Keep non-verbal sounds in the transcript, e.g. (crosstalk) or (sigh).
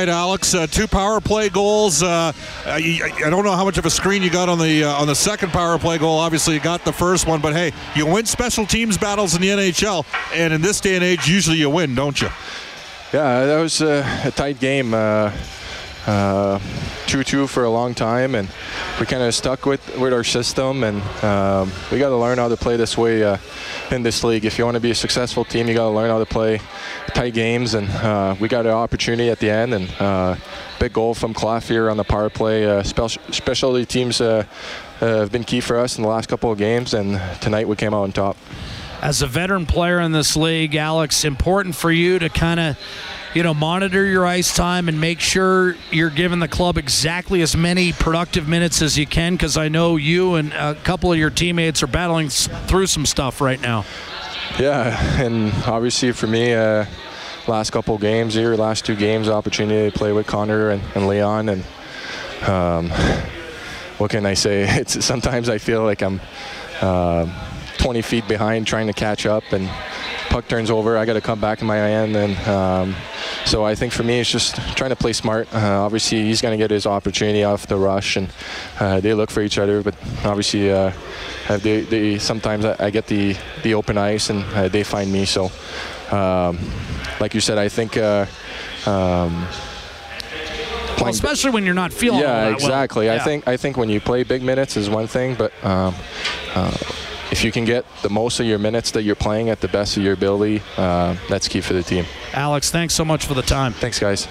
Right, Alex, uh, two power play goals. Uh, I, I don't know how much of a screen you got on the uh, on the second power play goal. Obviously, you got the first one, but hey, you win special teams battles in the NHL, and in this day and age, usually you win, don't you? Yeah, that was a, tight game. Uh, uh, 2-2 for a long time, and we kind of stuck with, with our system, and um, we got to learn how to play this way uh, in this league. If you want to be a successful team, you got to learn how to play tight games, and uh, we got an opportunity at the end, and uh, big goal from here on the power play. Uh, special, specialty teams uh, uh, have been key for us in the last couple of games, and tonight we came out on top. As a veteran player in this league, Alex, important for you to kind of you know, monitor your ice time and make sure you're giving the club exactly as many productive minutes as you can because I know you and a couple of your teammates are battling through some stuff right now. Yeah, and obviously for me, uh, last couple games here, last two games, opportunity to play with Connor and, and Leon, and um, what can I say? (laughs) It's sometimes I feel like I'm uh, 20 feet behind trying to catch up, and puck turns over, I got to come back in my end, and um, so I think for me, it's just trying to play smart. Uh, obviously, he's going to get his opportunity off the rush, and uh, they look for each other. But obviously, uh, they, they sometimes I, I, get the the open ice, and uh, they find me. So, um, like you said, I think. Uh, um, well, especially when you're not feeling. Yeah, exactly. Well. Yeah. I think I think when you play big minutes is one thing, but. Um, uh, if you can get the most of your minutes that you're playing at the best of your ability, uh, that's key for the team. Alex, thanks so much for the time. Thanks, guys.